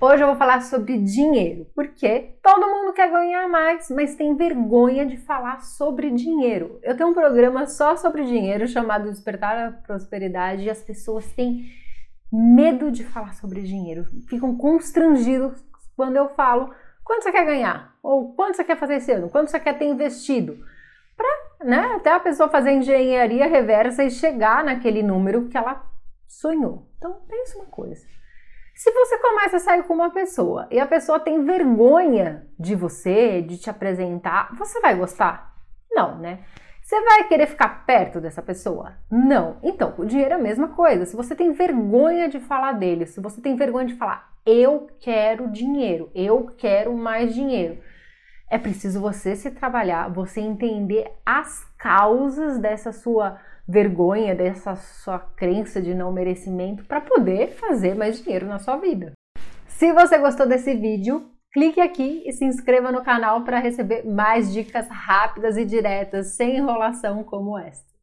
Hoje eu vou falar sobre dinheiro, porque todo mundo quer ganhar mais, mas tem vergonha de falar sobre dinheiro. Eu tenho um programa só sobre dinheiro chamado Despertar a Prosperidade e as pessoas têm medo de falar sobre dinheiro, ficam constrangidos quando eu falo quanto você quer ganhar ou quanto você quer fazer esse ano, quanto você quer ter investido. Para né, até a pessoa fazer engenharia reversa e chegar naquele número que ela sonhou. Então, pensa uma coisa. Se você começa a sair com uma pessoa e a pessoa tem vergonha de você, de te apresentar, você vai gostar? Não, né? Você vai querer ficar perto dessa pessoa? Não. Então, o dinheiro é a mesma coisa. Se você tem vergonha de falar dele, se você tem vergonha de falar, eu quero dinheiro, eu quero mais dinheiro, é preciso você se trabalhar, você entender as causas dessa sua vergonha, dessa sua crença de não merecimento para poder fazer mais dinheiro na sua vida. Se você gostou desse vídeo, clique aqui e se inscreva no canal para receber mais dicas rápidas e diretas, sem enrolação como esta.